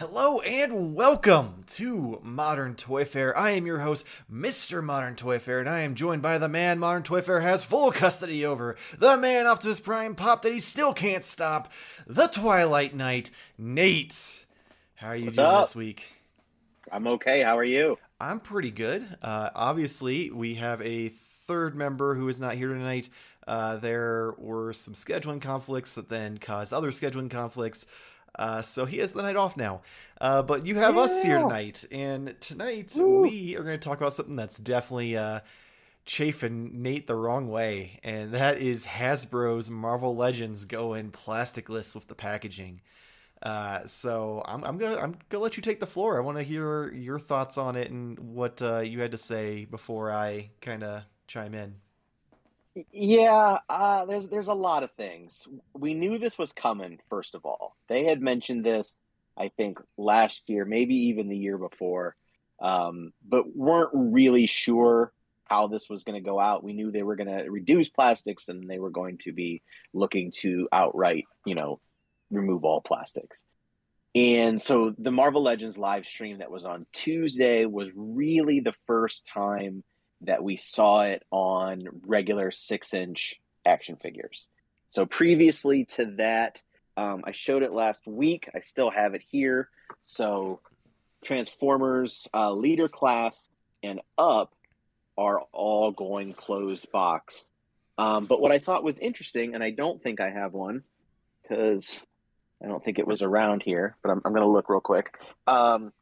Hello and welcome to Modern Toy Fair. I am your host, Mr. Modern Toy Fair, and I am joined by the man Modern Toy Fair has full custody over, the man Optimus Prime pop that he still can't stop, the Twilight Knight, Nate. How are you What's doing up? this week? I'm okay. How are you? I'm pretty good. Uh, obviously, we have a third member who is not here tonight. Uh, there were some scheduling conflicts that then caused other scheduling conflicts. Uh, so he has the night off now. Uh, but you have us here tonight. And tonight Woo. we are going to talk about something that's definitely uh, chafing Nate the wrong way. And that is Hasbro's Marvel Legends going plasticless with the packaging. Uh, so I'm, I'm gonna I'm gonna let you take the floor. I want to hear your thoughts on it and what uh, you had to say before I kind of chime in. Yeah, uh, there's there's a lot of things. We knew this was coming. First of all, they had mentioned this, I think, last year, maybe even the year before, um, but weren't really sure how this was going to go out. We knew they were going to reduce plastics and they were going to be looking to outright, you know, remove all plastics. And so the Marvel Legends live stream that was on Tuesday was really the first time that we saw it on regular six inch action figures. So previously to that, um, I showed it last week. I still have it here. So Transformers uh, leader class and up are all going closed box. Um, but what I thought was interesting, and I don't think I have one because I don't think it was around here, but I'm, I'm going to look real quick. Um,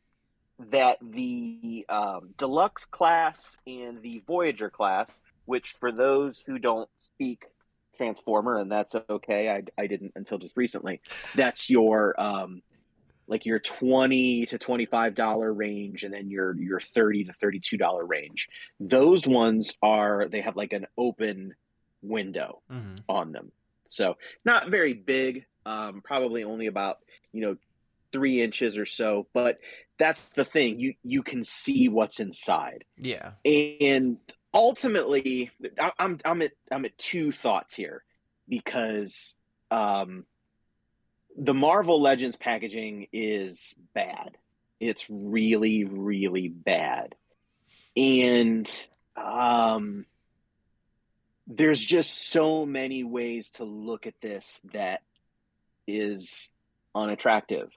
that the um, deluxe class and the Voyager class, which for those who don't speak Transformer, and that's okay, I, I didn't until just recently. That's your um, like your twenty to twenty five dollar range, and then your your thirty to thirty two dollar range. Those ones are they have like an open window Mm-hmm. on them. So not very big, um, probably only about you know three inches or so. But that's the thing you you can see what's inside, Yeah. and ultimately, I- I'm I'm at I'm at two thoughts here because um, the Marvel Legends packaging is bad. It's really really bad, and um, there's just so many ways to look at this that is unattractive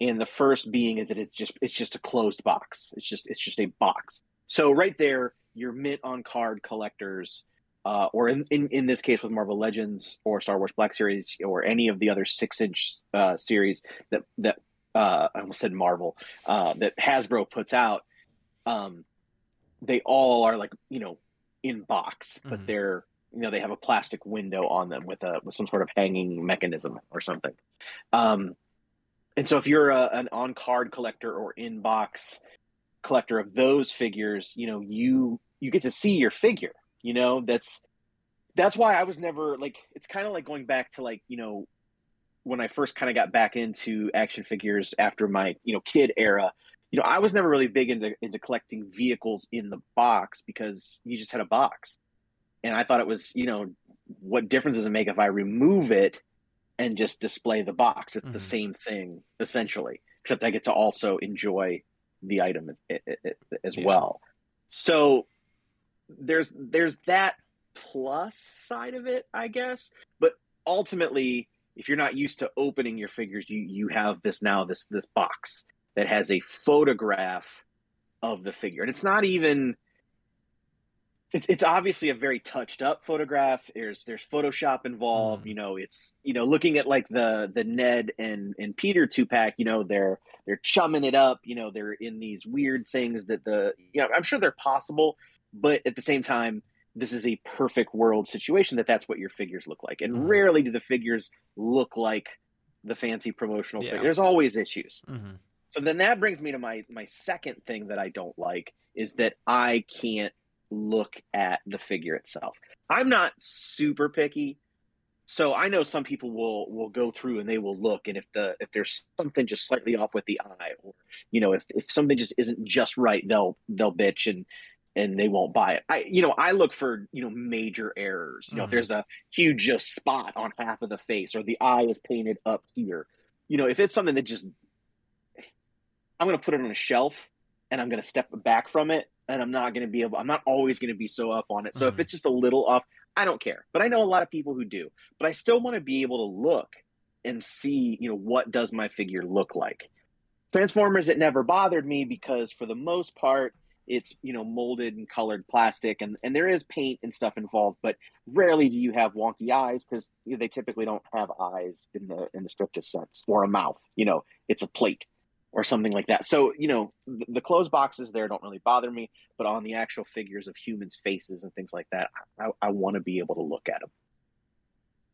and the first being that it's just it's just a closed box. It's just it's just a box. So right there your mint on card collectors uh, or in, in in this case with marvel legends or star wars black series or any of the other six inch uh, series that that uh, i almost said marvel uh, that hasbro puts out um, they all are like you know in box but Mhm. they're you know they have a plastic window on them with a with some sort of hanging mechanism or something. Um, and so if you're a, an on card collector or in box collector of those figures, you know, you you get to see your figure. You know, that's that's why I was never like it's kind of like going back to like, you know, when I first kind of got back into action figures after my, you know, kid era. You know, I was never really big into into collecting vehicles in the box because you just had a box. And I thought it was, you know, what difference does it make if I remove it and just display the box. It's the Mhm. same thing essentially, except I get to also enjoy the item i- i- i- as Yeah. well. So there's there's that plus side of it, I guess. But ultimately, if you're not used to opening your figures, you you have this now this this box that has a photograph of the figure, and it's not even it's it's obviously a very touched up photograph. There's there's Photoshop involved. Mm. You know, it's you know looking at like the the Ned and and Peter two pack. You know, they're they're chumming it up. You know, they're in these weird things that the you know I'm sure they're possible, but at the same time, this is a perfect world situation that that's what your figures look like. And Mhm. rarely do the figures look like the fancy promotional Yeah. figure. There's always issues. Mm-hmm. So then that brings me to my my second thing that I don't like is that I can't look at the figure itself. I'm not super picky. So I know some people will will go through and they will look and if the if there's something just slightly off with the eye or you know if if something just isn't just right they'll they'll bitch and and they won't buy it. I you know I look for you know major errors. You know if Mhm. there's a huge just spot on half of the face or the eye is painted up here. You know if it's something that just I'm going to put it on a shelf and I'm going to step back from it and I'm not going to be able I'm not always going to be so up on it. So mm-hmm. if it's just a little off, I don't care. But I know a lot of people who do. But I still want to be able to look and see, you know, what does my figure look like. Transformers it never bothered me because for the most part it's you know molded and colored plastic and and there is paint and stuff involved but rarely do you have wonky eyes because you know, they typically don't have eyes in the in the strictest sense or a mouth you know it's a plate or something like that so you know the, the closed boxes there don't really bother me but on the actual figures of humans faces and things like that i, I want to be able to look at them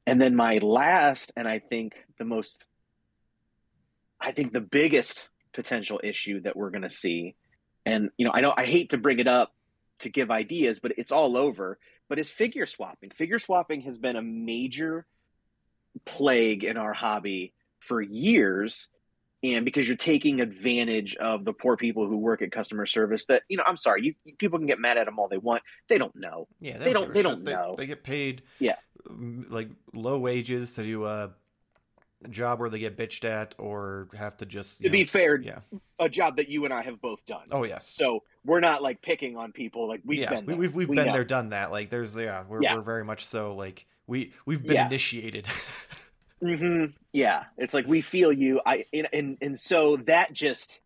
and then my last and i think the most i think the biggest potential issue that we're going to see and you know, I know I hate to bring it up to give ideas, but it's all over. But is figure swapping. Figure swapping has been a major plague in our hobby for years. And because you're taking advantage of the poor people who work at customer service, that you know, I'm sorry, you, people can get mad at them all they want. They don't know. Yeah, they, they don't. They don't, they don't know. They, they, get paid. Yeah, like low wages to do uh, job where they get bitched at or have to just to know, be fair yeah a job that you and i have both done oh yes so we're not like picking on people like we've yeah, been there. we've, we've we been know. there done that like there's yeah we're, yeah. we're very much so like we we've been yeah. initiated mm-hmm. yeah it's like we feel you i and, and and so that just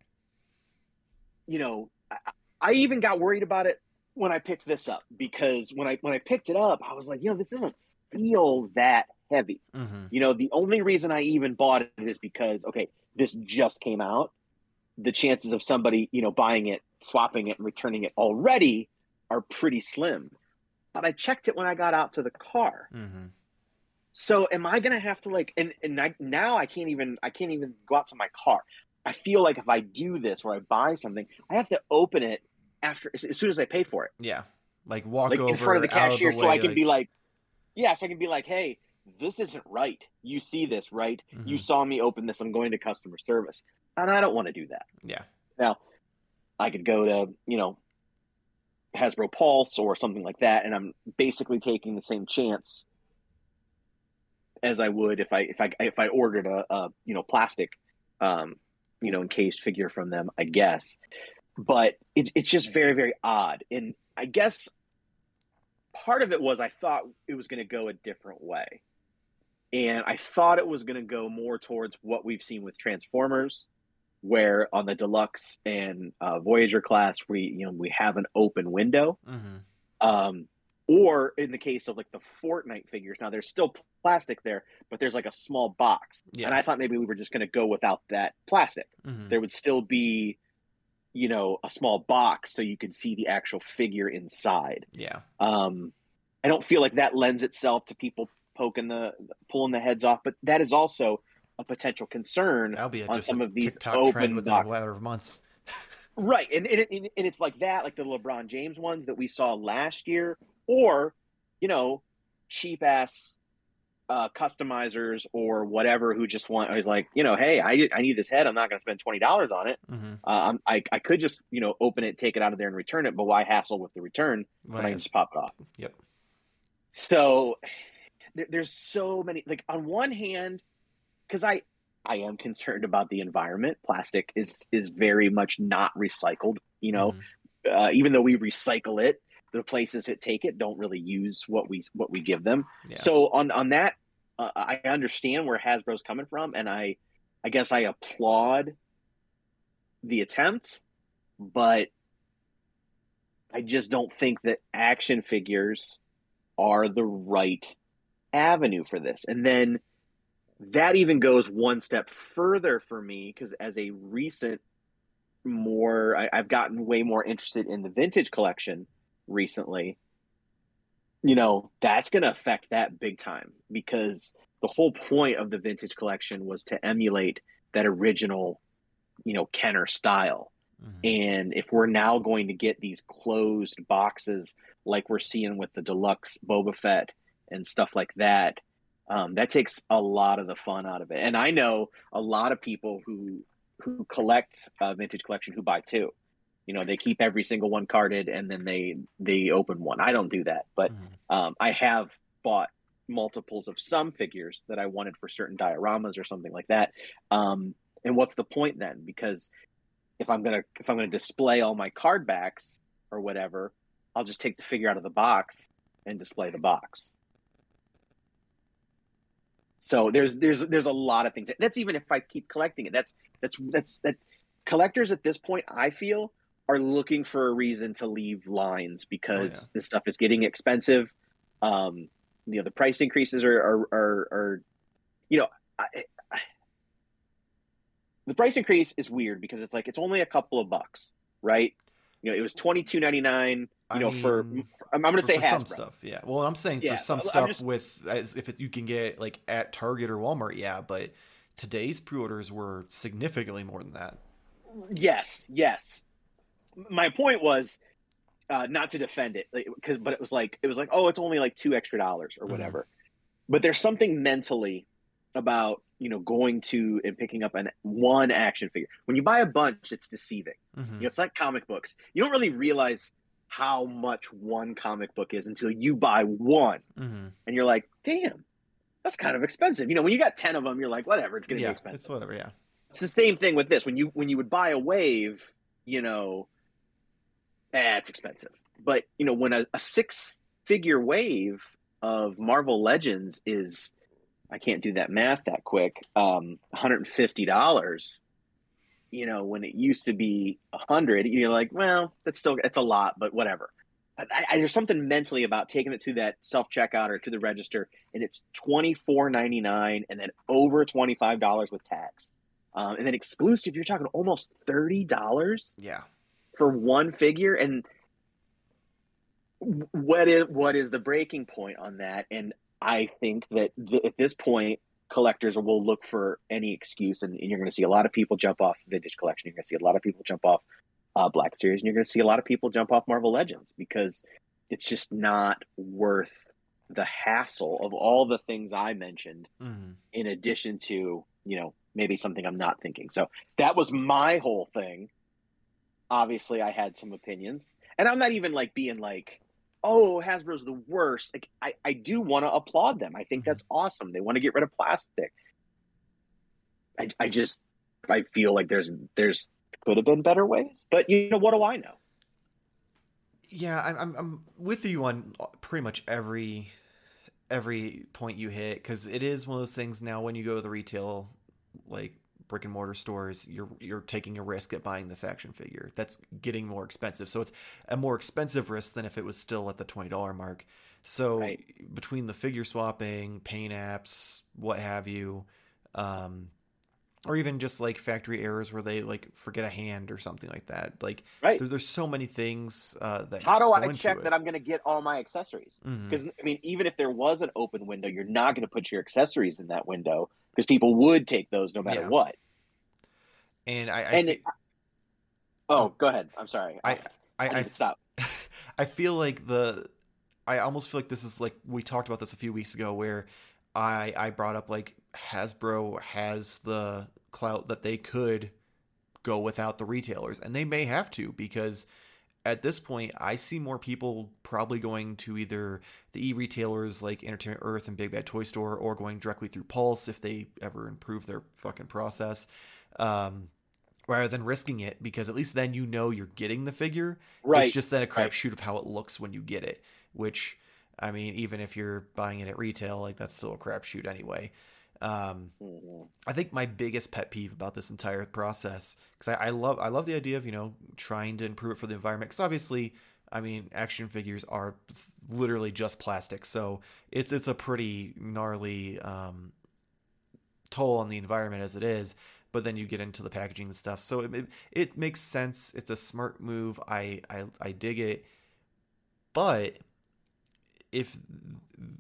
you know I, I even got worried about it when i picked this up because when i when i picked it up i was like you know this doesn't feel that heavy. Mm-hmm. You know, the only reason I even bought it is because okay, this just came out. The chances of somebody, you know, buying it, swapping it, and returning it already are pretty slim. But I checked it when I got out to the car. Mm-hmm. So am I gonna have to like and and I, now I can't even I can't even go out to my car. I feel like if I do this or I buy something, I have to open it after as soon as I pay for it. Yeah, like walk like over in front of the cashier of the way, so I can like... be like, yeah, so I can be like, hey, this isn't right. You see this, right? Mm-hmm. You saw me open this. I'm going to customer service. And I don't want to do that. Yeah. Now, I could go to, you know, Hasbro Pulse or something like that, and I'm basically taking the same chance as I would if I if I if I ordered a, a you know plastic um you know encased figure from them, I guess. But it's it's just very very odd, and I guess part of it was I thought it was going to go a different way and I thought it was going to go more towards what we've seen with Transformers, where on the deluxe and uh, Voyager class we you know we have an open window, mm-hmm. um, or in the case of like the Fortnite figures, now there's still plastic there, but there's like a small box, yeah. and I thought maybe we were just going to go without that plastic. Mm-hmm. There would still be you know a small box so you could see the actual figure inside. Yeah. Um, I don't feel like that lends itself to people poking the pulling the heads off, but that is also a potential concern That'll be a, on some of these TikTok open within a matter of months. right, and, and, and it's like that, like the LeBron James ones that we saw last year, or you know, cheap ass uh, customizers or whatever who just want is like you know hey I, I need this head. I'm not going to spend twenty dollars on it. Mm-hmm. uh, i I could just you know open it take it out of there and return it but why hassle with the return when I can just pop it off? Yep. So there, there's so many like on one hand because i i am concerned about the environment. Plastic is is very much not recycled you know? Mm-hmm. uh, even though we recycle it the places that take it don't really use what we what we give them yeah. so on on that uh, i understand where hasbro's coming from and i i guess i applaud the attempt but i just don't think that action figures are the right avenue for this. And then that even goes one step further for me because as a recent more I, have gotten way more interested in the vintage collection recently you know that's going to affect that big time because the whole point of the vintage collection was to emulate that original you know kenner style. Mm-hmm. and if we're now going to get these closed boxes like we're seeing with the deluxe boba fett and stuff like that um, that takes a lot of the fun out of it. And i know a lot of people who who collect uh, vintage collection who buy two you know they keep every single one carded and then they they open one i don't do that but mm-hmm. um, i have bought multiples of some figures that i wanted for certain dioramas or something like that um, and what's the point then because if I'm gonna if I'm gonna display all my card backs or whatever, I'll just take the figure out of the box and display the box. So there's there's there's a lot of things. That's even if I keep collecting it. That's that's that's that collectors at this point I feel are looking for a reason to leave lines because oh, yeah. this stuff is getting expensive. Um, you know, the price increases are are are, are you know, I, I, the price increase is weird because it's like it's only a couple of bucks, right? You know, it was twenty two ninety nine. You I know, mean, for, for, I'm going to say some stuff. Yeah. Well, I'm saying yeah, for some stuff just, with as if it, you can get like at Target or Walmart. Yeah, but today's pre-orders were significantly more than that. Yes. Yes. My point was uh, not to defend it because, but it was like it was like oh, it's only like two extra dollars or mm-hmm. whatever. Mm-hmm. But there's something mentally about you know going to and picking up an one action figure when you buy a bunch it's deceiving mm-hmm. you know, it's like comic books you don't really realize how much one comic book is until you buy one mm-hmm. and you're like damn that's kind of expensive you know when you got 10 of them you're like whatever it's gonna yeah, be expensive it's whatever yeah it's the same thing with this when you when you would buy a wave you know eh, it's expensive but you know when a, a six figure wave of marvel legends is I can't do that math that quick. Um, $150, you know, when it used to be a hundred, you're like, well, that's still, it's a lot, but whatever. I, I, there's something mentally about taking it to that self checkout or to the register, and it's twenty four ninety nine, and then over twenty five dollars with tax, um, and then exclusive. You're talking almost thirty dollars. Yeah, for one figure, and what is what is the breaking point on that? And I think that th- at this point, collectors will look for any excuse, and, and you're going to see a lot of people jump off Vintage Collection. You're going to see a lot of people jump off uh, Black Series, and you're going to see a lot of people jump off Marvel Legends because it's just not worth the hassle of all the things I mentioned, mm-hmm. in addition to you know maybe something I'm not thinking. So that was my whole thing. Obviously, I had some opinions, and I'm not even like being like oh, Hasbro's the worst. Like, I, I do want to applaud them. I think mm-hmm. that's awesome. They want to get rid of plastic. I, I just, I feel like there's, there's could have been better ways, but you know, what do I know? Yeah, I'm, I'm with you on pretty much every, every point you hit. Cause it is one of those things now when you go to the retail, like brick and mortar stores, you're you're taking a risk at buying this action figure. That's getting more expensive. So it's a more expensive risk than if it was still at the twenty dollar mark. So right. between the figure swapping, paint apps, what have you, um, or even just like factory errors where they like forget a hand or something like that. Like right. there's there's so many things uh, that. How do I check that I'm going to get all my accessories? Because mm-hmm. I mean, even if there was an open window, you're not going to put your accessories in that window because people would take those no matter yeah. what. And I, I and it, oh, oh, go ahead. I'm sorry. I I, I, I stop. I feel like the I almost feel like this is like we talked about this a few weeks ago where I I brought up like Hasbro has the clout that they could go without the retailers and they may have to because at this point I see more people probably going to either the e-retailers like Entertainment Earth and Big Bad Toy Store or going directly through Pulse if they ever improve their fucking process. Um, rather than risking it because at least then you know you're getting the figure. Right. It's just then a crapshoot right. of how it looks when you get it, which I mean, even if you're buying it at retail, like that's still a crapshoot anyway. Um, mm-hmm. I think my biggest pet peeve about this entire process, because I, I, love I love the idea of you know trying to improve it for the environment, because obviously, I mean, action figures are literally just plastic, so it's it's a pretty gnarly um, toll on the environment as it is but then you get into the packaging and stuff. So it, it, it makes sense. It's a smart move. I, I, I dig it. But if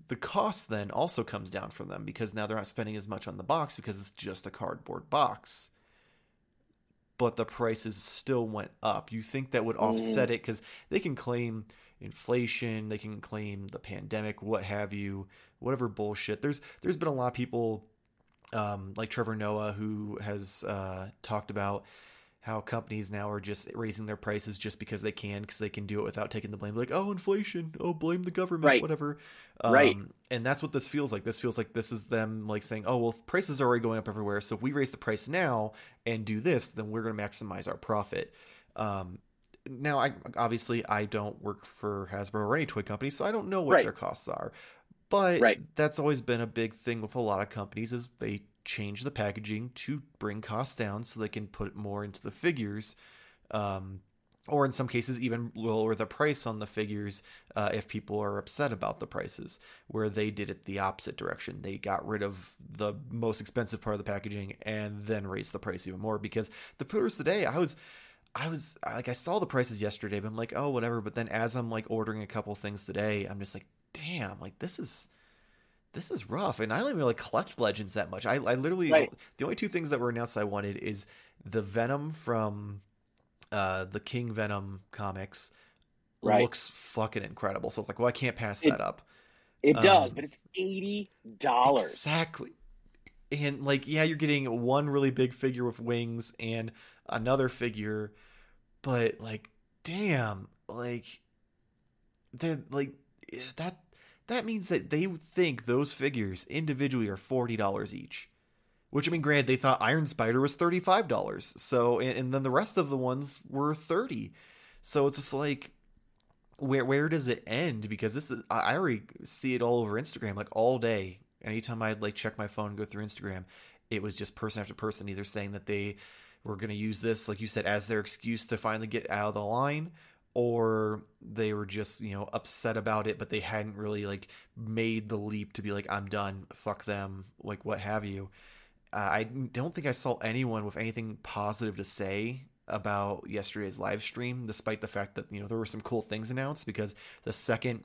the cost then also comes down for them because now they're not spending as much on the box because it's just a cardboard box. But the prices still went up. You think that would offset it? Because they can claim inflation they can claim the pandemic what have you whatever bullshit. There's there's been a lot of people um, like Trevor Noah, who has uh, talked about how companies now are just raising their prices just because they can, because they can do it without taking the blame. Like, oh, inflation. Oh, blame the government. Right. Whatever. Right. Um, and that's what this feels like. This feels like this is them like saying, oh, well, prices are already going up everywhere. So if we raise the price now and do this, then we're going to maximize our profit. Um, now, I obviously I don't work for Hasbro or any toy company, so I don't know what Right. their costs are. But Right. that's always been a big thing with a lot of companies is they change the packaging to bring costs down so they can put more into the figures. Um, or in some cases even lower the price on the figures uh, if people are upset about the prices where they did it the opposite direction they got rid of the most expensive part of the packaging and then raised the price even more because the puters today i was i was like i saw the prices yesterday but i'm like oh whatever but then as i'm like ordering a couple things today i'm just like damn like this is this is rough and i don't even really collect legends that much i, I literally Right. the only two things that were announced i wanted is the venom from uh, the King Venom comics Right. looks fucking incredible. So it's like, well, I can't pass It- that up. It does, Um, but it's eighty dollars. Exactly. And like, yeah, you're getting one really big figure with wings and another figure, but like, damn, like, they're like that. That means that they think those figures individually are forty dollars each. Which I mean, granted, they thought Iron Spider was thirty five dollars. So, and, and then the rest of the ones were thirty. So it's just like, where where does it end? Because this is I I already see it all over Instagram, like all day. Anytime I'd like check my phone, and go through Instagram, it was just person after person either saying that they were going to use this, like you said, as their excuse to finally get out of the line, or they were just you know upset about it, but they hadn't really like made the leap to be like, I'm done, fuck them, like what have you. Uh, I don't think I saw anyone with anything positive to say about yesterday's live stream, despite the fact that you know there were some cool things announced. Because the second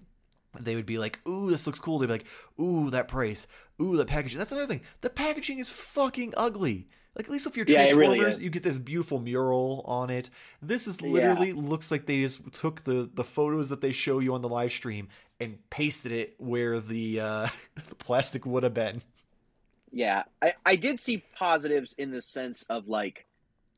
they would be like, "Ooh, this looks cool," they'd be like, "Ooh, that price. Ooh, that packaging." That's another thing. The packaging is fucking ugly. Like at least with your Yeah, it Transformers, really you get this beautiful mural on it. This is Yeah. literally looks like they just took the the photos that they show you on the live stream and pasted it where the uh, the plastic would have been. Yeah, I, I did see positives in the sense of like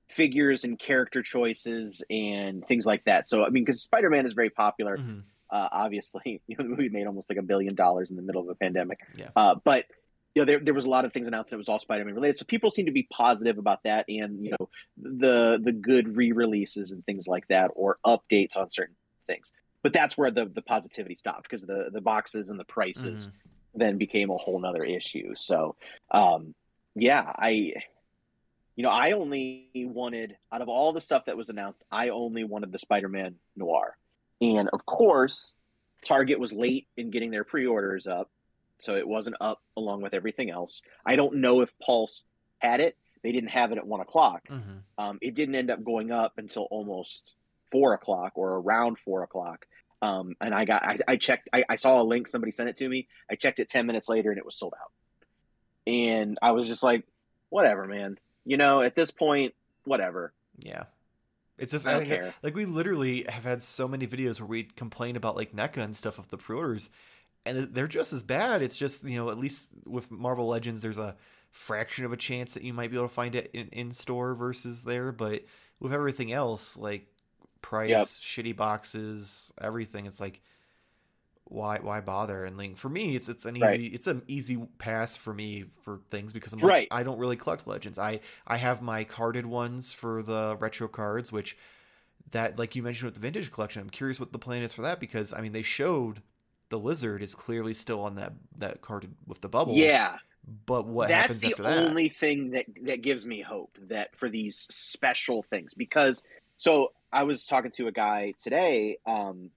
figures and character choices and things like that. So I mean, because Spider Man is very popular. Mhm. Uh, obviously, you know, the movie made almost like a billion dollars in the middle of a pandemic. Yeah. Uh, but you know, there there was a lot of things announced that was all Spider Man related. So people seem to be positive about that, and you know, the the good re releases and things like that, or updates on certain things. But that's where the the positivity stopped because the the boxes and the prices then became a whole nother issue. So, um, yeah, I, you know, I only wanted out of all the stuff that was announced, I only wanted the Spider-Man Noir, and of course, Target was late in getting their pre-orders up, so it wasn't up along with everything else. I don't know if Pulse had it; they didn't have it at one o'clock. Mhm. Um, it didn't end up going up until almost four o'clock or around four o'clock. Um, and I got, I, I checked, I, I saw a link, somebody sent it to me. I checked it 10 minutes later and it was sold out. And I was just like, whatever, man. You know, at this point, whatever. Yeah. It's just I don't care. like we literally have had so many videos where we complain about like NECA and stuff of the pre-orders, and they're just as bad. It's just you know at least with Marvel Legends, there's a fraction of a chance that you might be able to find it in, in store versus there, but with everything else like price, Yep. shitty boxes, everything, it's like why why bother? And like for me, it's it's an easy Right. it's an easy pass for me for things because I'm like, Right. I don't really collect legends. I I have my carded ones for the retro cards, which that like you mentioned with the vintage collection. I'm curious what the plan is for that because I mean they showed the lizard is clearly still on that that carded with the bubble. Yeah. But what That's the that? only thing that, that gives me hope that for these special things, because so I was talking to a guy today, um,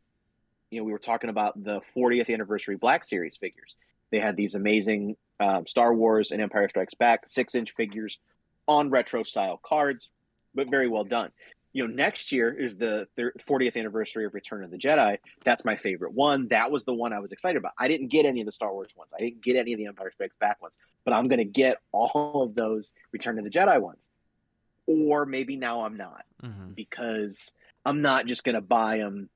you know, we were talking about the 40th anniversary Black Series figures. They had these amazing um, Star Wars and Empire Strikes Back six inch figures on retro style cards, but very well done. You know, next year is the thir- 40th anniversary of Return of the Jedi. That's my favorite one. That was the one I was excited about. I didn't get any of the Star Wars ones. I didn't get any of the Empire Strikes Back ones, but I'm going to get all of those Return of the Jedi ones. Or maybe now I'm not Mhm. because I'm not just going to buy them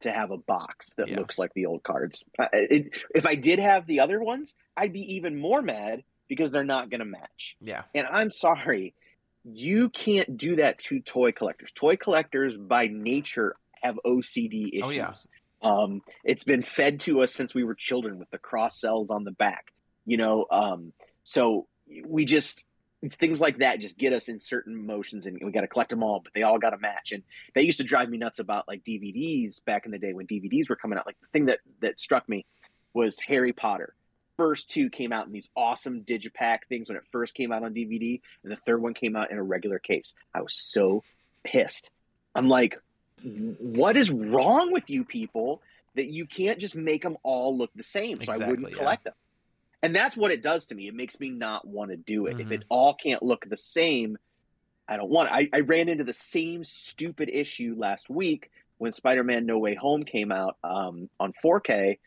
to have a box that Yeah. looks like the old cards. It, if I did have the other ones, I'd be even more mad because they're not going to match. Yeah. And I'm sorry, you can't do that to toy collectors. Toy collectors by nature have OCD issues. Oh, yeah. Um, it's been fed to us since we were children with the cross sells on the back, you know. Um, so we just things like that just get us in certain motions, and we got to collect them all, but they all got to match. And that used to drive me nuts about like DVDs back in the day when DVDs were coming out. Like the thing that that struck me was Harry Potter. First two came out in these awesome digipack things when it first came out on DVD, and the third one came out in a regular case. I was so pissed. I'm like, what is wrong with you people that you can't just make them all look the same? So Exactly, I wouldn't yeah. collect them. And that's what it does to me. It makes me not want to do it. If Mhm. it all can't look the same, I don't want it. I, I ran into the same stupid issue last week when Spider Man No Way Home came out um, on 4K,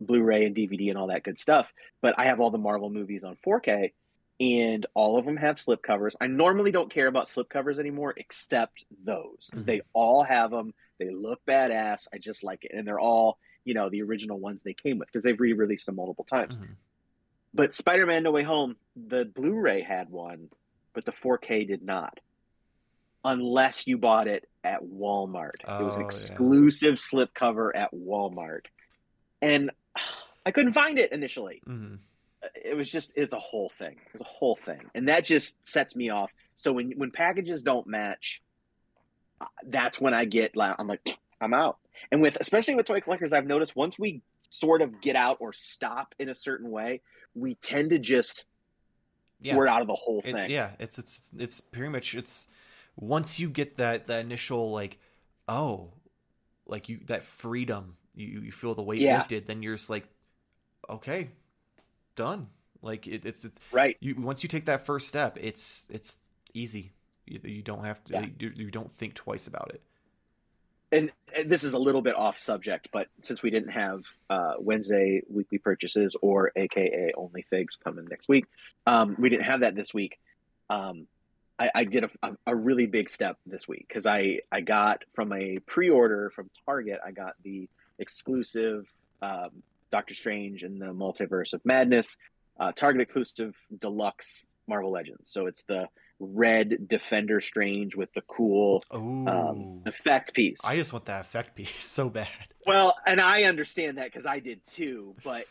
Blu ray and DVD and all that good stuff. But I have all the Marvel movies on 4K and all of them have slipcovers. I normally don't care about slipcovers anymore, except those because Mhm. they all have them. They look badass. I just like it, and they're all you know the original ones they came with because they've re-released them multiple times. Mhm. But Spider-Man: No Way Home, the Blu-ray had one, but the 4K did not, unless you bought it at Walmart. it was Oh, an yeah. exclusive slipcover at Walmart, and I couldn't find it initially Mm-hmm. it was just it's a whole thing. It's a whole thing, and that just sets me off. So when when packages don't match, uh, that's when I get like I'm like I'm out. And with especially with toy collectors, I've noticed once we sort of get out or stop in a certain way, we tend to just Yeah. we're out of the whole It- thing. yeah, it's it's it's pretty much it's once you get that that initial like oh like you that freedom you you feel the weight Yeah. lifted then you're just like okay done like it, it's it's Right. you once you take that first step it's it's easy you, you don't have to Yeah. you, you don't think twice about it and, and this is a little bit off subject, but since we didn't have uh, Wednesday weekly purchases or AKA only figs coming next week, um, we didn't have that this week. Um, I, I did a, a, really big step this week because I, I got from a pre order from Target, I got the exclusive um, Doctor Strange and the Multiverse of Madness, uh, Target exclusive deluxe Marvel Legends. So it's the red Defender Strange with the cool um, effect piece. i just want that effect piece so bad Well, and I understand that because I did too. But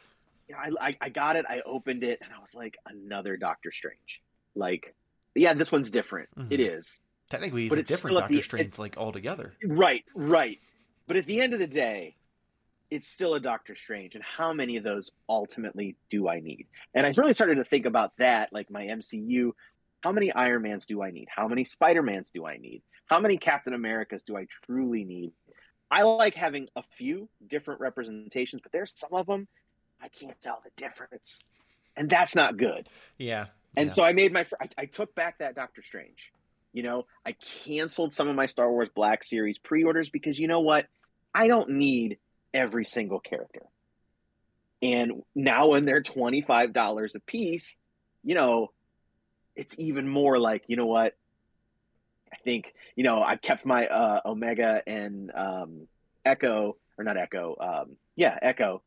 you know, I, I I got it. I opened it, and I was like, another Doctor Strange. Like, yeah, this one's different. Mhm. It is technically he's But a it's different doctor the- strange like altogether right, right. But at the end of the day, it's still a Doctor Strange. And how many of those ultimately do I need? And I really started to think about that, like my MCU. How many Iron Mans do I need? How many Spider Mans do I need? How many Captain Americas do I truly need? I like having a few different representations, but there's some of them I can't tell the difference, and that's not good. yeah And yeah. so I made my I, I took back that Doctor Strange. You know, I canceled some of my Star Wars Black Series pre-orders because you know what? I don't need every single character. And now when they're $25 a piece, you know, it's even more like, you know what? I think, you know, I kept my uh Omega and um Echo or not Echo, um yeah, Echo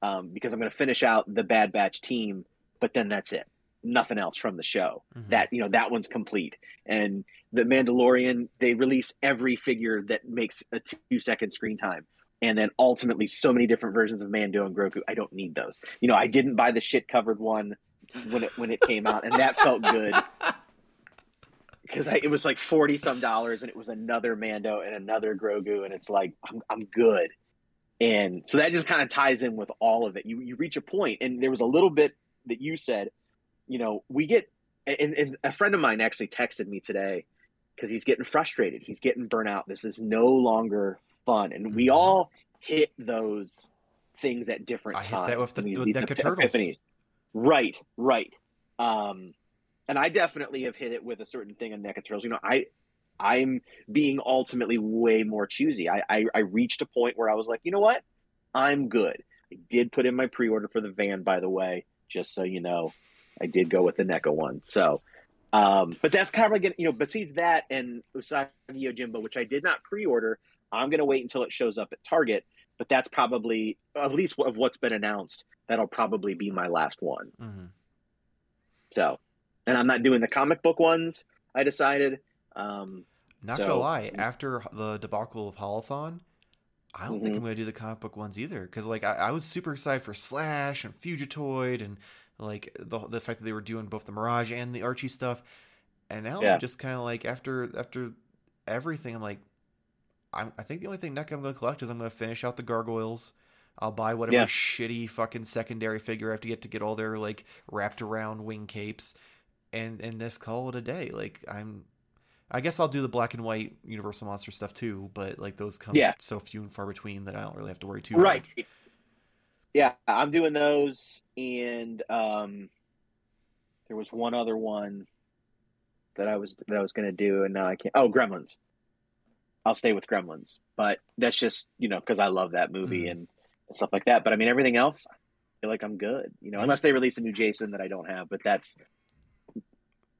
um because I'm going to finish out the Bad Batch team, but then that's it. Nothing else from the show Mhm. that you know that one's complete and the mandalorian they release every figure that makes a two second screen time and then ultimately so many different versions of mando and grogu i don't need those. You know i didn't buy the shit covered one when it when it came out and that felt good. Because it was like 40 some dollars and it was another mando and another grogu and it's like i'm, I'm good. And so that just kind of ties in with all of it. You you reach a point and there was a little bit that you said you know we get and, and a friend of mine actually texted me today because he's getting frustrated. He's getting burnt out. This is no longer fun and we Mhm. all hit those things at different I hit times. that with the- I mean, with these NECA ep- Turtles. epiphanies. right right. Um and i definitely have hit it with a certain thing on NECA turtles. You know i i'm being ultimately way more choosy. I, I i reached a point where i was like you know what? I'm good. I did put in my pre-order for the van by the way just so you know i did go with the NECA one. So um but that's kind of like you know besides that and usagi yojimbo which i did not pre-order i'm going to wait until it shows up at target but that's probably at least of what's been announced that'll probably be my last one Mhm. so, and I'm not doing the comic book ones. I decided. Um, Not so- gonna lie, after the debacle of Haulathon, I don't think Mhm. I'm gonna do the comic book ones either. Because like I, I was super excited for Slash and Fugitoid and like the the fact that they were doing both the Mirage and the Archie stuff, and now Yeah. I'm just kind of like after after everything, I'm like, I'm, I think the only thing NECA I'm gonna collect is I'm gonna finish out the Gargoyles. I'll buy whatever Yeah. shitty fucking secondary figure I have to get to get all their like wrapped around wing capes, and and just call it a day. Like I'm, I guess I'll do the black and white Universal Monster stuff too, but like those come Yeah. so few and far between that I don't really have to worry too right. much. Yeah, I'm doing those, and um, there was one other one that I was that I was going to do, and now I can't. Oh, Gremlins. I'll stay with Gremlins, but that's just you know because I love that movie Mhm. and stuff like that. But I mean, everything else, I feel like I'm good. You know, unless they release a new Jason that I don't have, but that's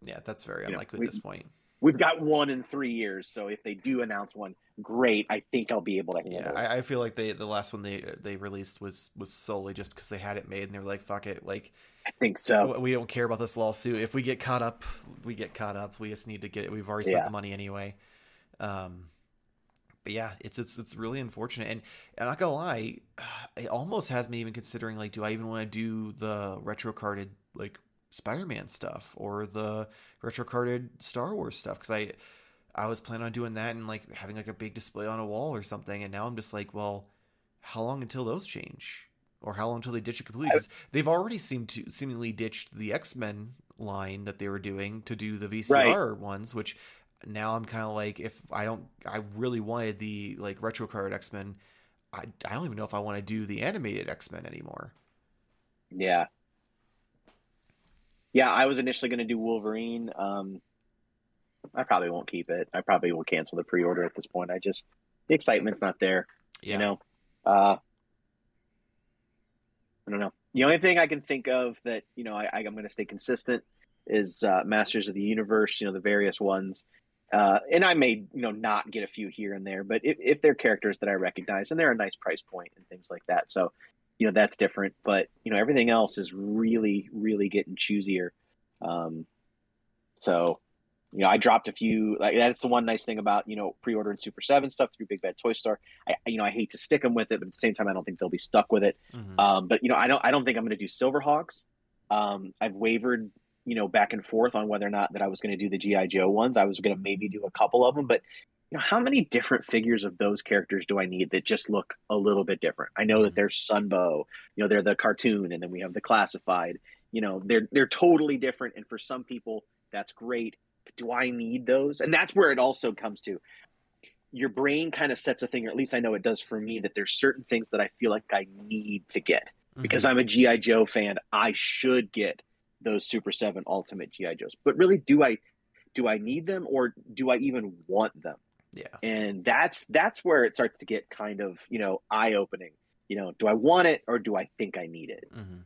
Yeah, that's very know, unlikely we- at this point. we've got one in three years. So if they do announce one, great. I think I'll be able to handle Yeah, it. I, I feel like they the last one they they released was was solely just because they had it made and they were like, fuck it, like I think so. we don't care about this lawsuit. If we get caught up, we get caught up. We just need to get it. We've already spent Yeah. the money anyway. Um, but yeah, it's it's it's really unfortunate. And I'm not gonna lie, it almost has me even considering like, do I even want to do the retro carded like Spider-Man stuff or the retro carded Star Wars stuff? Because I I was planning on doing that and like having like a big display on a wall or something. And now I'm just like, well, how long until those change? Or how long until they ditch it completely? 'Cause they've already seemed to seemingly ditched the X Men line that they were doing to do the VCR ones, which now I'm kind of like, if I don't, I really wanted the like retro card X Men. I, I don't even know if I want to do the animated X Men anymore. Yeah. Yeah, I was initially going to do Wolverine. Um, I probably won't keep it. I probably will cancel the pre-order at this point. I just the excitement's not there. Yeah. You know, uh, I don't know. The only thing I can think of that you know I, I, I'm going to stay consistent is uh, Masters of the Universe. You know, the various ones. Uh, and I may, you know, not get a few here and there, but if, if they're characters that I recognize and they're a nice price point and things like that, so you know that's different. But you know, everything else is really, really getting choosier. Um, so you know, I dropped a few. Like that's the one nice thing about you know pre-ordering Super Seven stuff through Big Bad Toy Store. I you know I hate to stick them with it, but at the same time, I don't think they'll be stuck with it. Mhm. Um, but you know, I don't I don't think I'm going to do Silverhawks. Um, I've wavered, you know, back and forth on whether or not that I was going to do the GI Joe ones. I was going to maybe do a couple of them, but you know, how many different figures of those characters do I need that just look a little bit different? I know that Mhm. there's Sunbow, you know, they're the cartoon, and then we have the classified. You know, they're they're totally different, and for some people, that's great. But do I need those? And that's where it also comes to your brain kind of sets a thing, or at least I know it does for me, that there's certain things that I feel like I need to get because Mhm. I'm a GI Joe fan. I should get those Super Seven Ultimate GI Joes. But really, do I do I need them, or do I even want them? yeah. And that's that's where it starts to get kind of you know eye opening. You know, do I want it or do I think I need it? Mm-hmm.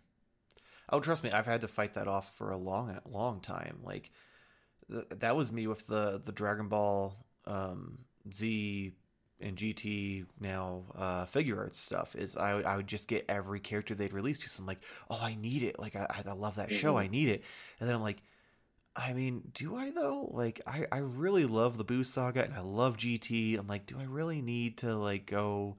Oh, trust me, I've had to fight that off for a long, long time. Like th- that was me with the the Dragon Ball um, Z and GT now uh, Figuarts stuff. Is I I would just get every character they'd released because I'm like, oh, I need it. Like I I love that show. I need it. And then I'm like. I mean, do I though? Like, I, I really love the Buu Saga and I love GT. I'm like, do I really need to like go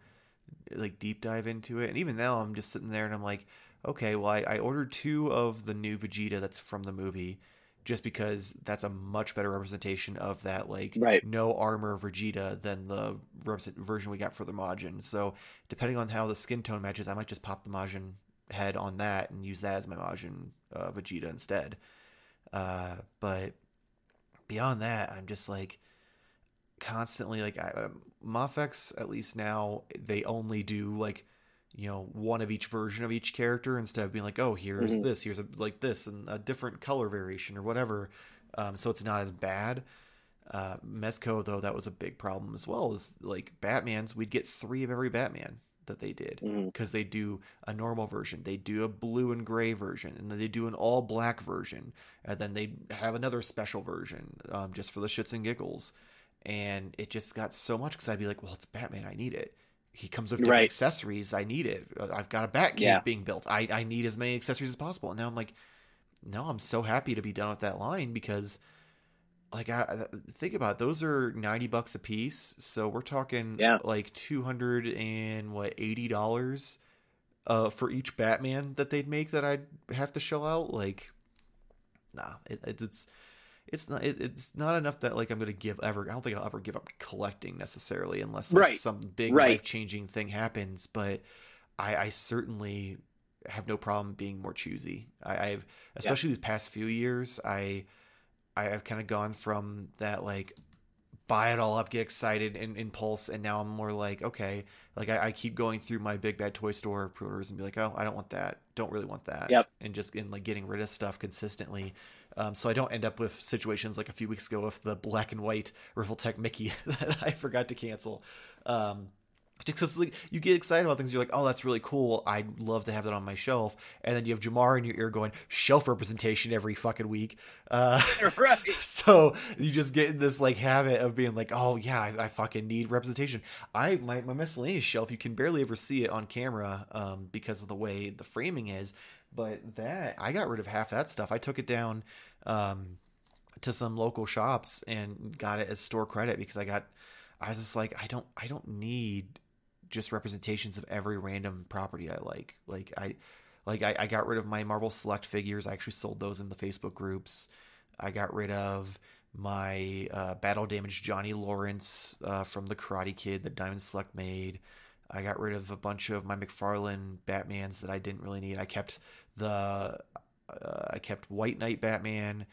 like deep dive into it? And even now, I'm just sitting there and I'm like, okay, well, I, I ordered two of the new Vegeta that's from the movie just because that's a much better representation of that, like, Right. no armor Vegeta than the represent- version we got for the Majin. So, depending on how the skin tone matches, I might just pop the Majin head on that and use that as my Majin uh, Vegeta instead. Uh, but beyond that, I'm just like constantly like I, um, Mafex. At least now they only do like you know one of each version of each character instead of being like oh here's Mhm. this here's a like this and a different color variation or whatever. Um, so it's not as bad. Uh, Mezco though that was a big problem as well. Is like Batman's we'd get three of every Batman that they did because they do a normal version, they do a blue and gray version, and then they do an all black version, and then they have another special version um, just for the shits and giggles. And it just got so much because I'd be like, well, it's Batman, I need it. He comes with different Right. accessories, I need it. Uh, I've got a bat cave Yeah. being built, I, I need as many accessories as possible. And now I'm like, no, I'm so happy to be done with that line because like I think about it, those are 90 bucks a piece. So we're talking yeah. like 200 and what 80 dollars uh for each Batman that they'd make that I'd have to shell out like nah, it, it, it's it's not it, it's not enough that like I'm gonna give ever. I don't think I'll ever give up collecting necessarily unless like, right. some big right. life changing thing happens. But I, I certainly have no problem being more choosy. I, have especially yeah. these past few years. I I have kind of gone from that like buy it all up, get excited and impulse, and now I'm more like okay, like I, I keep going through my big bad toy store pruners and be like, oh, I don't want that, don't really want that, yep, and just in like getting rid of stuff consistently. Um, so I don't end up with situations like a few weeks ago with the black and white Revoltech Mickey that I forgot to cancel. Um, because like, you get excited about things, you're like, "Oh, that's really cool! I'd love to have that on my shelf." And then you have Jamar in your ear going, "Shelf representation every fucking week." Uh, right. So you just get in this like habit of being like, "Oh yeah, I, I, fucking need representation." I my my miscellaneous shelf, you can barely ever see it on camera um, because of the way the framing is. But that I got rid of half that stuff. I took it down um, to some local shops and got it as store credit because I got I was just like I don't I don't need just representations of every random property I like. Like I like I, I got rid of my Marvel Select figures. I actually sold those in the Facebook groups. I got rid of my uh, battle damaged Johnny Lawrence uh, from the Karate Kid that Diamond Select made. I got rid of a bunch of my McFarlane Batmans that I didn't really need. I kept the uh, I kept White Knight Batman,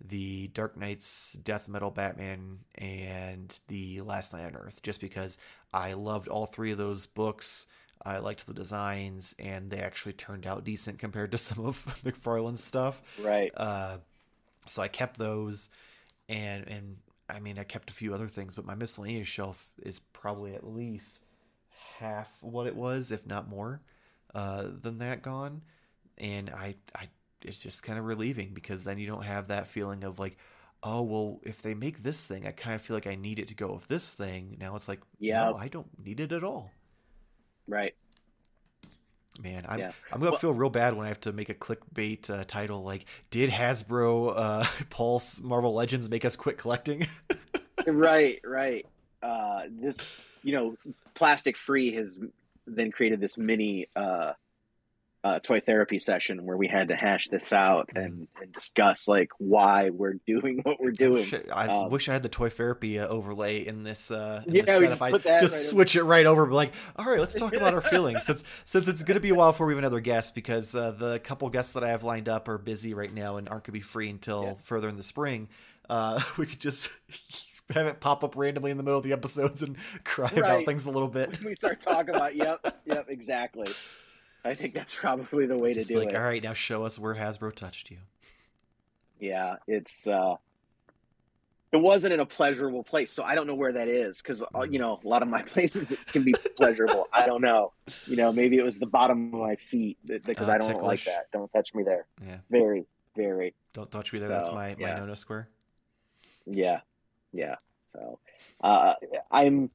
the Dark Knights Death Metal Batman, and the Last Knight on Earth, just because I loved all three of those books. I liked the designs, and they actually turned out decent compared to some of McFarlane's stuff. Right. Uh, so I kept those, and and I mean I kept a few other things, but my miscellaneous shelf is probably at least half what it was, if not more, uh, than that gone. And I, I, it's just kind of relieving because then you don't have that feeling of like, oh well, if they make this thing, I kind of feel like I need it to go with this thing. Now it's like, yeah, no, I don't need it at all. Right. Man, I'm yeah. I'm gonna well, feel real bad when I have to make a clickbait uh, title like "Did Hasbro uh, Pulse Marvel Legends make us quit collecting?" right, right. Uh, this you know, plastic free has then created this mini uh, uh, toy therapy session where we had to hash this out and, and discuss like why we're doing what we're doing. I um, wish I had the toy therapy uh, overlay in this. Uh, in yeah, this just, I just right switch over. it right over. Like, all right, let's talk about our feelings since since it's going to be a while before we have another guest because uh, the couple guests that I have lined up are busy right now and aren't going to be free until yeah. further in the spring. Uh, we could just have it pop up randomly in the middle of the episodes and cry right. about things a little bit. we start talking about yep, yep, exactly. I think that's probably the way Just to do like, it. All right, now show us where Hasbro touched you. Yeah, it's uh it wasn't in a pleasurable place, so I don't know where that is because uh, mm. you know a lot of my places can be pleasurable. I don't know, you know, maybe it was the bottom of my feet because uh, I don't ticklish. like that. Don't touch me there. Yeah, very, very. Don't touch me there. So, that's my my yeah. no no square. Yeah, yeah. So uh, I'm,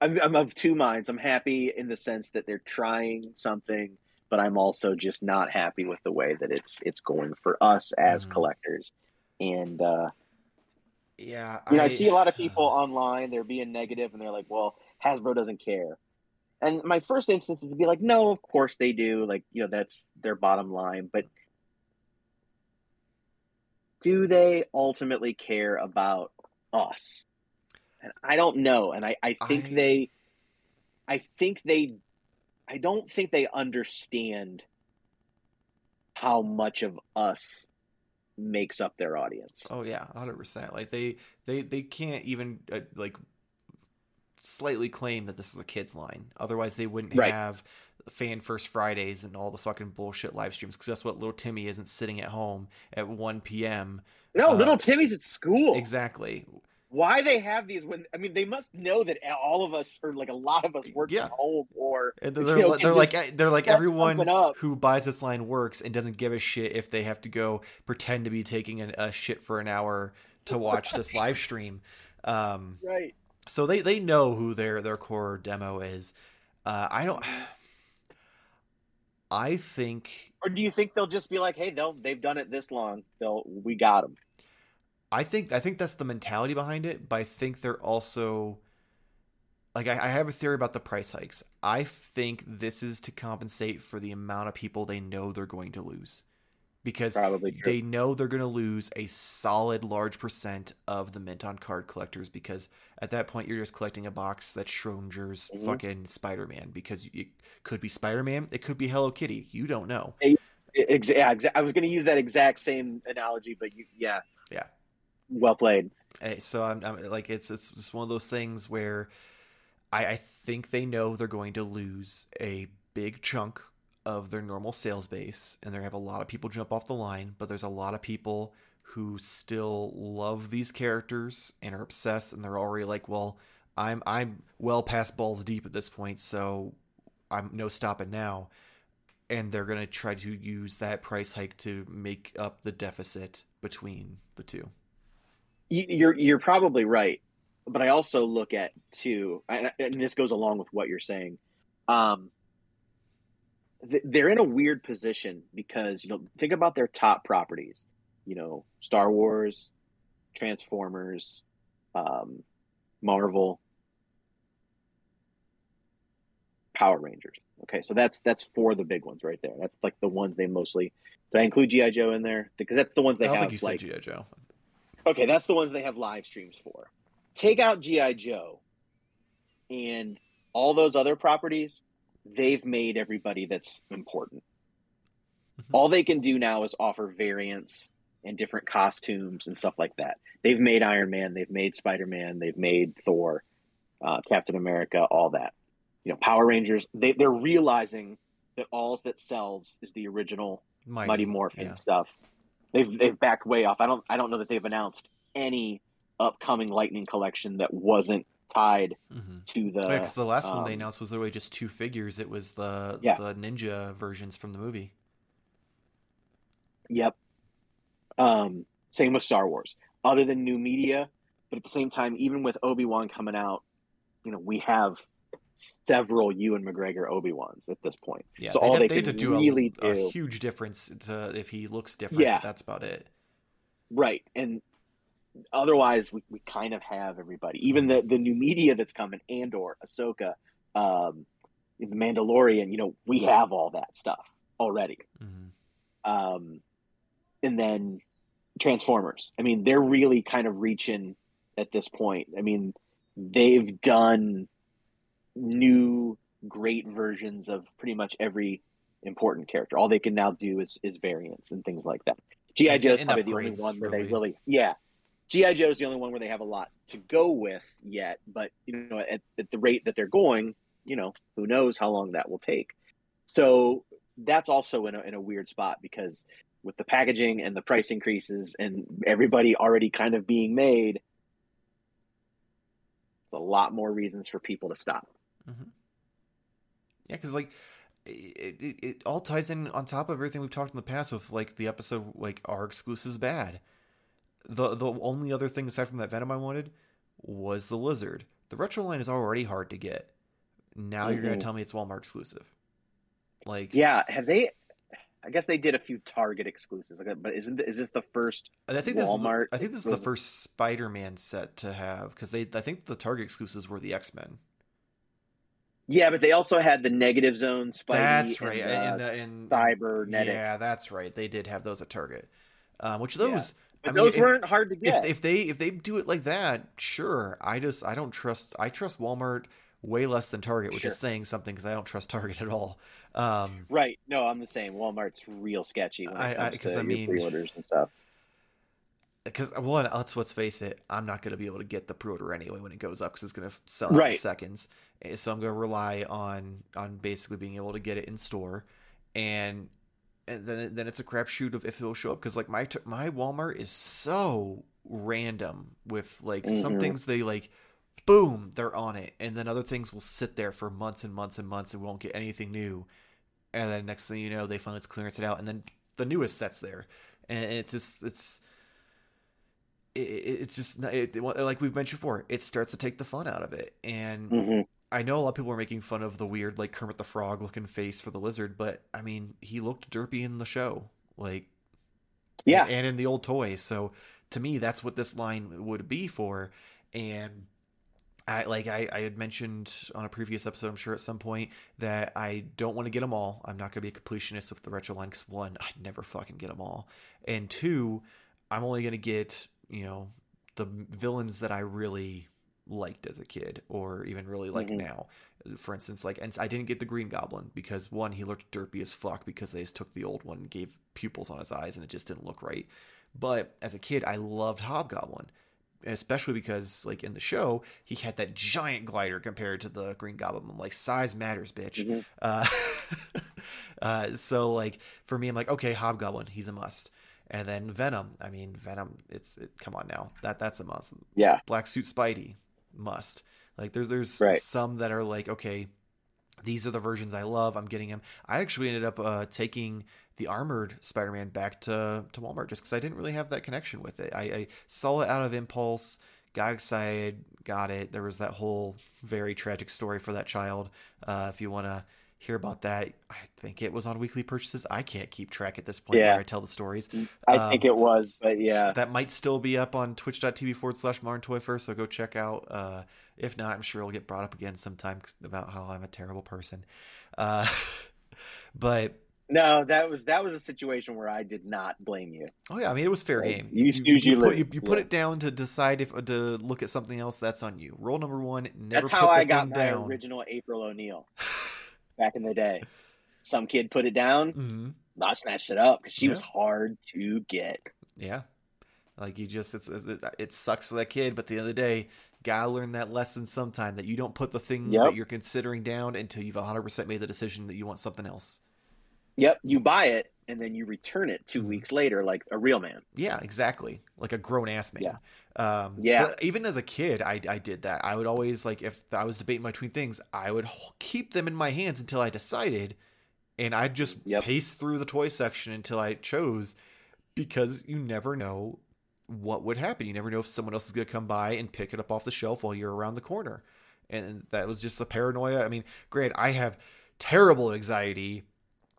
I'm I'm of two minds. I'm happy in the sense that they're trying something, but I'm also just not happy with the way that it's it's going for us as mm. collectors. And uh, yeah, you know, I, I see a lot of people uh, online. They're being negative, and they're like, "Well, Hasbro doesn't care." And my first instance is to be like, "No, of course they do. Like, you know, that's their bottom line." But do they ultimately care about us? And I don't know. And I, I think I... they, I think they, I don't think they understand how much of us makes up their audience. Oh yeah, hundred percent. Like they, they, they can't even uh, like slightly claim that this is a kids line. Otherwise, they wouldn't right. have fan first Fridays and all the fucking bullshit live streams. Because that's what little Timmy isn't sitting at home at one p.m. No, uh, little Timmy's at school. Exactly why they have these when I mean they must know that all of us or like a lot of us work yeah. from home or they're, they're, know, they're like they're like everyone who buys this line works and doesn't give a shit if they have to go pretend to be taking a, a shit for an hour to watch this live stream. Um, right. So they they know who their their core demo is. Uh, I don't. I think. Or do you think they'll just be like, "Hey, they'll they've done it this long. They'll we got them." I think I think that's the mentality behind it, but I think they're also like I, I have a theory about the price hikes. I think this is to compensate for the amount of people they know they're going to lose. Because they know they're going to lose a solid large percent of the mint on card collectors because at that point you're just collecting a box that's Schrodinger's Mhm. fucking Spider-Man because it could be Spider-Man, it could be Hello Kitty, you don't know. Yeah, I was going to use that exact same analogy, but you, Yeah. Well played. So I'm, I'm like it's it's just one of those things where I, I think they know they're going to lose a big chunk of their normal sales base, and they're gonna have a lot of people jump off the line. But there's a lot of people who still love these characters and are obsessed, and they're already like, well, I'm I'm well past balls deep at this point, so I'm no stopping now. And they're gonna try to use that price hike to make up the deficit between the two. You- You're you're probably right, but I also look at too, and, and this goes along with what you're saying. Um, th- they're in a weird position because you know think about their top properties. You know, Star Wars, Transformers, um, Marvel, Power Rangers. Okay, so that's that's four of the big ones right there. That's like the ones they mostly. Did I include GI Joe in there? Because that's the ones they I don't have think you like said GI Joe. Okay, that's the ones they have live streams for. Take out GI Joe and all those other properties, they've made everybody that's important. Mhm. All they can do now is offer variants and different costumes and stuff like that. They've made Iron Man, they've made Spider Man, they've made Thor, uh, Captain America, all that. You know, Power Rangers. They they're realizing that all that sells is the original Mighty, Mighty Morphin yeah. stuff. They've they've backed way off. I don't I don't know that they've announced any upcoming Lightning collection that wasn't tied Mm-hmm. to the. Yeah, because the last one they um, announced was literally just two figures. It was the Yeah. the ninja versions from the movie. Yep. Um, same with Star Wars. Other than new media, but at the same time, even with Obi Wan coming out, you know we have several Ewan McGregor Obi Wans at this point. Yeah, So they, all had, they they to do really a, a huge difference to if he looks different. Yeah. that's about it. Right. And otherwise we, we kind of have everybody. Even the, the new media that's coming, Andor, Ahsoka, um, the Mandalorian, you know, we have all that stuff already. hmm Um, and then Transformers. I mean, they're really kind of reaching at this point. I mean, they've done new great versions of pretty much every important character. All they can now do is is variants and things like that. GI Joe is probably the only one where they really. really, yeah. GI Joe is the only one where they have a lot to go with yet, but you know, at, at the rate that they're going, you know, who knows how long that will take. So that's also in a, in a weird spot because with the packaging and the price increases and everybody already kind of being made, it's a lot more reasons for people to stop. Yeah, because like it, it, it all ties in on top of everything we've talked in the past with like the episode like our exclusives bad. The the only other thing aside from that Venom I wanted was the lizard. The retro line is already hard to get. Now you're gonna Mhm. tell me it's Walmart exclusive. Like Yeah, have they? I guess they did a few Target exclusives, like, but isn't is this the first? I think this is the, I think this is the first Spider-Man set to have because they I think the Target exclusives were the X-Men. Yeah, but they also had the negative zone Spidey. That's right. And, uh, the, and cybernetic. Yeah, that's right. They did have those at Target. Um, which Yeah. those but I mean, those if- weren't hard to get. if if they if they do it like that, sure. I just I don't trust I trust Walmart way less than Target, which Sure. is saying something because I don't trust Target at all. Um, right? No, I'm the same. Walmart's real sketchy when it I- I- to I mean- pre-orders and stuff. Because one, let's let's face it, I'm not going to be able to get the pre-order anyway when it goes up because it's going to sell out in Right. seconds. Eh, So I'm going to rely on on basically being able to get it in store, and and then then it's a crapshoot of if it'll show up because like my my Walmart is so random with like some Mhm. things they like. Boom, they're on it, and then other things will sit there for months and months and months and won't get anything new. And then next thing you know, they finally clearance it out, and then the newest set's there, and it's just it's it, it- it's just it, like we've mentioned before it starts to take the fun out of it. And hmm i know a lot of people are making fun of the weird like kermit the frog looking face for the lizard but i mean he looked derpy in the show like Yeah, and in the old toy so to me, that's what this line would be for. And I like I, I had mentioned on a previous episode, I'm sure at some point that I don't want to get them all. I'm not going to be a completionist with the retro line because one, I'd never fucking get them all, and two, I'm only going to get you know the villains that I really liked as a kid or even really like mm-hmm. now. For instance, like and I didn't get the Green Goblin because one, he looked derpy as fuck because they just took the old one and gave pupils on his eyes and it just didn't look right. But as a kid, I loved Hobgoblin especially because like in the show he had that giant glider compared to the green goblin I'm like size matters bitch mm-hmm. uh, uh, so like for me i'm like okay hobgoblin he's a must and then venom i mean venom it's it, come on now that that's a must yeah black suit spidey must like there's there's right. some that are like okay these are the versions I love. I'm getting them. I actually ended up uh, taking the armored Spider-Man back to to Walmart just because I didn't really have that connection with it. I, I, saw it out of impulse, got excited, got it. There was that whole very tragic story for that child. Uh, if you want to hear about that, I think it was on weekly purchases. I can't keep track at this point yeah. where I tell the stories. I um, think it was, but yeah, that might still be up on Twitch.tv forward slash Modern Toy Fair. So go check out. Uh, if not, I'm sure it'll get brought up again sometime about how I'm a terrible person. Uh, but no, that was that was a situation where I did not blame you. Oh yeah, I mean it was fair right. game. You, you, you, put, you, you put it down to decide if to look at something else. That's on you. Rule number one: never. That's how I got my down. original April O'Neil back in the day. Some kid put it down. Mm-hmm. I snatched it up because she yeah. was hard to get. Yeah, like you just it's, it sucks for that kid, but at the end of the day, gotta learn that lesson sometime that you don't put the thing yep. that you're considering down until you've 100% made the decision that you want something else. Yep, you buy it and then you return it 2 mm-hmm. weeks later like a real man. Yeah, exactly. Like a grown ass man. Yeah. Um, yeah. even as a kid, I, I did that. I would always like if I was debating between things, I would keep them in my hands until I decided, and I'd just yep. pace through the toy section until I chose, because you never know what would happen. You never know if someone else is going to come by and pick it up off the shelf while you're around the corner, and that was just a paranoia. I mean, great. I have terrible anxiety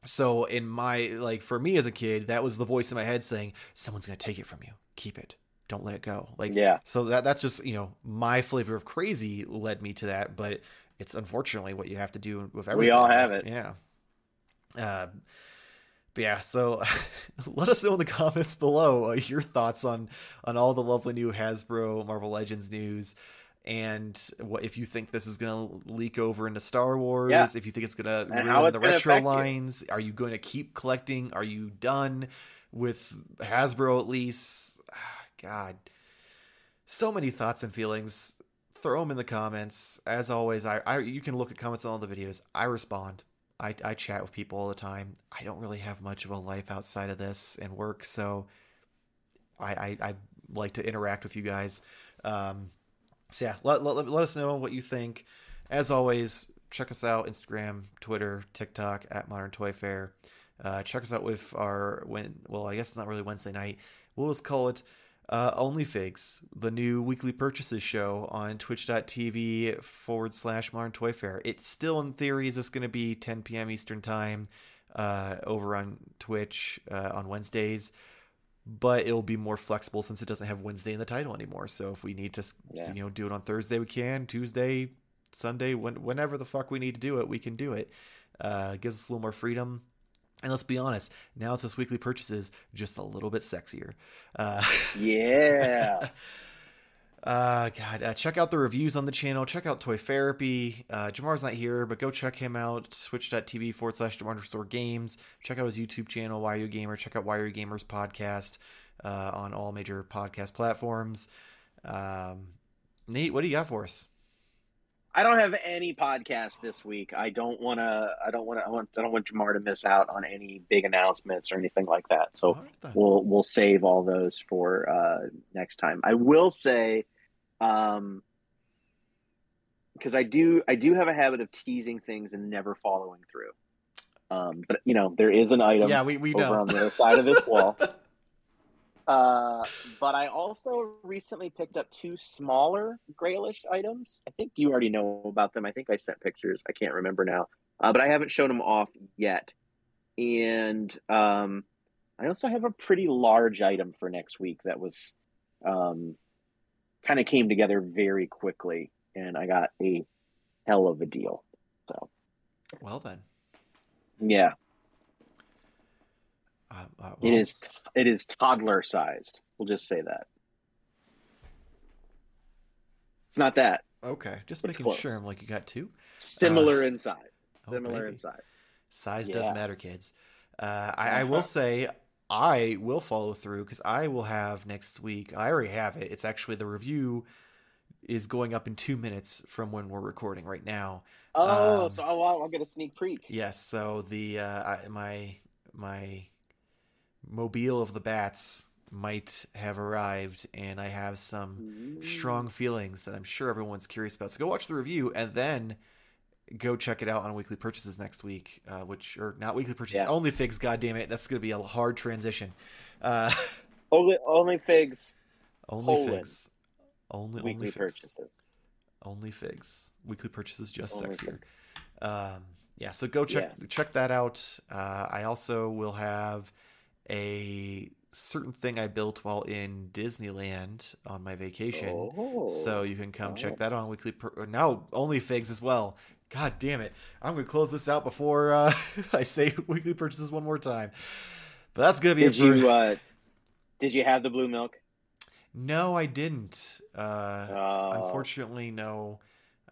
so in my like for me as a kid, that was the voice in my head saying, "Someone's gonna take it from you. Keep it. Don't let it go." Like yeah. So that that's just you know my flavor of crazy led me to that, but it's unfortunately what you have to do with everything. We all have it. Yeah. Uh, but yeah, so let us know in the comments below uh, your thoughts on on all the lovely new Hasbro Marvel Legends news and what if you think this is going to leak over into Star Wars? Yeah. If you think it's going to ruin the retro lines, you. are you going to keep collecting? Are you done with Hasbro at least? God, so many thoughts and feelings. Throw them in the comments. As always, I, I you can look at comments on all the videos. I respond. I, I chat with people all the time. I don't really have much of a life outside of this and work, so I I, I like to interact with you guys. Um, so yeah, let, let, let us know what you think. As always, check us out Instagram, Twitter, TikTok at Modern Toy Fair. Uh, check us out with our when well, I guess it's not really Wednesday night. We'll just call it uh, Only Figs, the new weekly purchases show on twitch.tv forward slash modern toy fair. It's still in theory is this going to be 10 p.m. Eastern time uh, over on Twitch uh, on Wednesdays but it'll be more flexible since it doesn't have Wednesday in the title anymore. So if we need to, yeah. you know, do it on Thursday, we can. Tuesday, Sunday, when, whenever the fuck we need to do it, we can do it. Uh, gives us a little more freedom. And let's be honest, now it's this weekly purchases just a little bit sexier. Uh, yeah. Uh, God, uh, check out the reviews on the channel. Check out Toy Therapy. Uh, Jamar's not here, but go check him out. Twitch.tv forward slash Jamar Store Games. Check out his YouTube channel, Why You Gamer. Check out Why You Gamers podcast uh, on all major podcast platforms. Um, Nate, what do you got for us? I don't have any podcast this week. I don't want to. I don't want to. I want. I don't want Jamar to miss out on any big announcements or anything like that. So right, we'll we'll save all those for uh, next time. I will say um, because I do I do have a habit of teasing things and never following through. Um, but you know, there is an item yeah, we, we over know. on the other side of this wall. Uh, but I also recently picked up two smaller grayish items. I think you already know about them. I think I sent pictures. I can't remember now, uh, but I haven't shown them off yet. And um, I also have a pretty large item for next week that was um, kind of came together very quickly, and I got a hell of a deal. So, well then, yeah, uh, uh, well, it is it is toddler sized. We'll just say that. It's not that okay. Just making close. sure. I'm like, you got two. similar in size. oh, Similar baby. in size. Size does Yeah. matter, kids. Uh, I, I will Uh-huh. say I will follow through because I will have next week. I already have it. It's actually the review is going up in two minutes from when we're recording right now. Oh, Um, so I'll, I'll get a sneak peek. Yes. So the uh, I, my my mobile of the bats might have arrived, and I have some strong feelings that I'm sure everyone's curious about. So go watch the review and then go check it out on weekly purchases next week, uh, which or not weekly purchases, Yeah. only figs. God damn it, that's gonna be a hard transition. Uh, Only, only figs. only Colon. figs, only weekly only figs, purchases. only figs. Weekly purchases just Only sexier. Um, yeah, so go check check that out. Uh, I also will have a certain thing I built while in Disneyland on my vacation. Oh. So you can come Oh. check that on weekly. Per- now only figs as well. God damn it! I'm gonna close this out before uh, I say weekly purchases one more time. But that's gonna be did it for. you uh, did you have the blue milk? No, I didn't. Uh, Uh, unfortunately, no.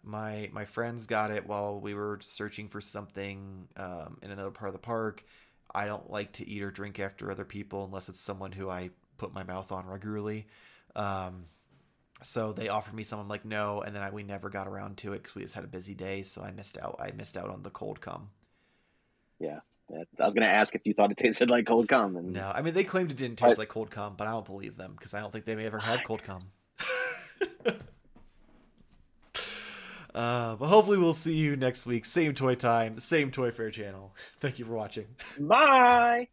My my friends got it while we were searching for something um, in another part of the park. I don't like to eat or drink after other people unless it's someone who I put my mouth on regularly. Um, so they offered me some. I'm like, no, and then I, we never got around to it because we just had a busy day. So I missed out. I missed out on the cold cum. Yeah, I was gonna ask if you thought it tasted like cold cum, and No, I mean they claimed it didn't taste I- like cold cum, but I don't believe them because I don't think they've ever had cold cum. uh, but hopefully we'll see you next week. Same toy time, same toy fair channel. Thank you for watching. bye.